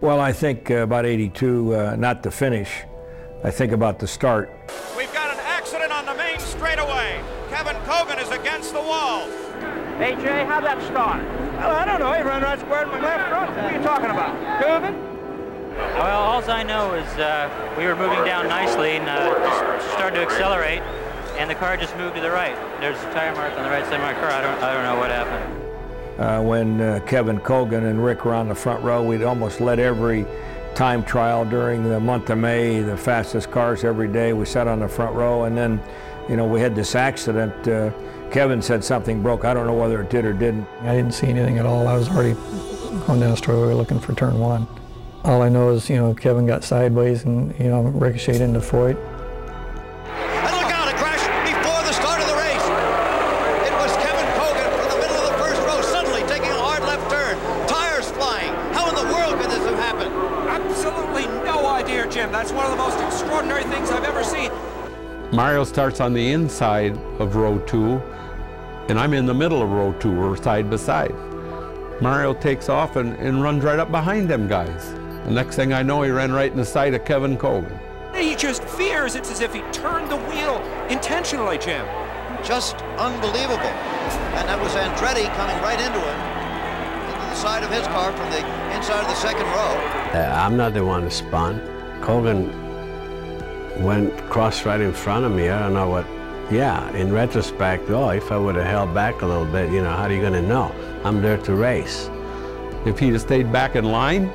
Well, I think uh, about 82, uh, not the finish. I think about the start. We've got an accident on the main straightaway. Kevin Cogan is against the wall. AJ, how'd that start? Well, I don't know. He ran right square in my left front. What are you talking about? Cogan? Well, all I know is uh, we were moving down nicely and uh, just started to accelerate, and the car just moved to the right. There's a tire mark on the right side of my car. I don't, I don't know what happened. Uh, when uh, Kevin Cogan and Rick were on the front row, we'd almost led every time trial during the month of May, the fastest cars every day. We sat on the front row, and then, you know, we had this accident. Uh, Kevin said something broke. I don't know whether it did or didn't. I didn't see anything at all. I was already going down the straightaway looking for turn one. All I know is, you know, Kevin got sideways and, you know, ricocheted into Foyt. Jim. That's one of the most extraordinary things I've ever seen. Mario starts on the inside of row two, and I'm in the middle of row two. We're side by side. Mario takes off and, and runs right up behind them guys. The next thing I know, he ran right in the side of Kevin Cogan. He just fears it's as if he turned the wheel intentionally, Jim. Just unbelievable. And that was Andretti coming right into him, into the side of his car from the inside of the second row. Uh, I'm not the one that spun. Cogan went cross right in front of me. I don't know what. Yeah, in retrospect, oh, if I would have held back a little bit, you know, how are you going to know? I'm there to race. If he'd have stayed back in line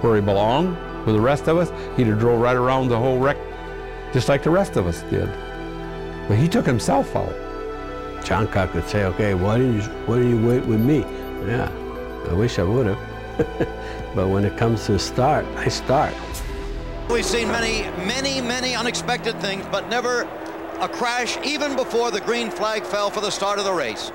where he belonged with the rest of us, he'd have drove right around the whole wreck just like the rest of us did. But he took himself out. Johncock could say, okay, why didn't you, why didn't you wait with me? Yeah, I wish I would have. but when it comes to start, I start. We've seen many, many, many unexpected things, but never a crash even before the green flag fell for the start of the race.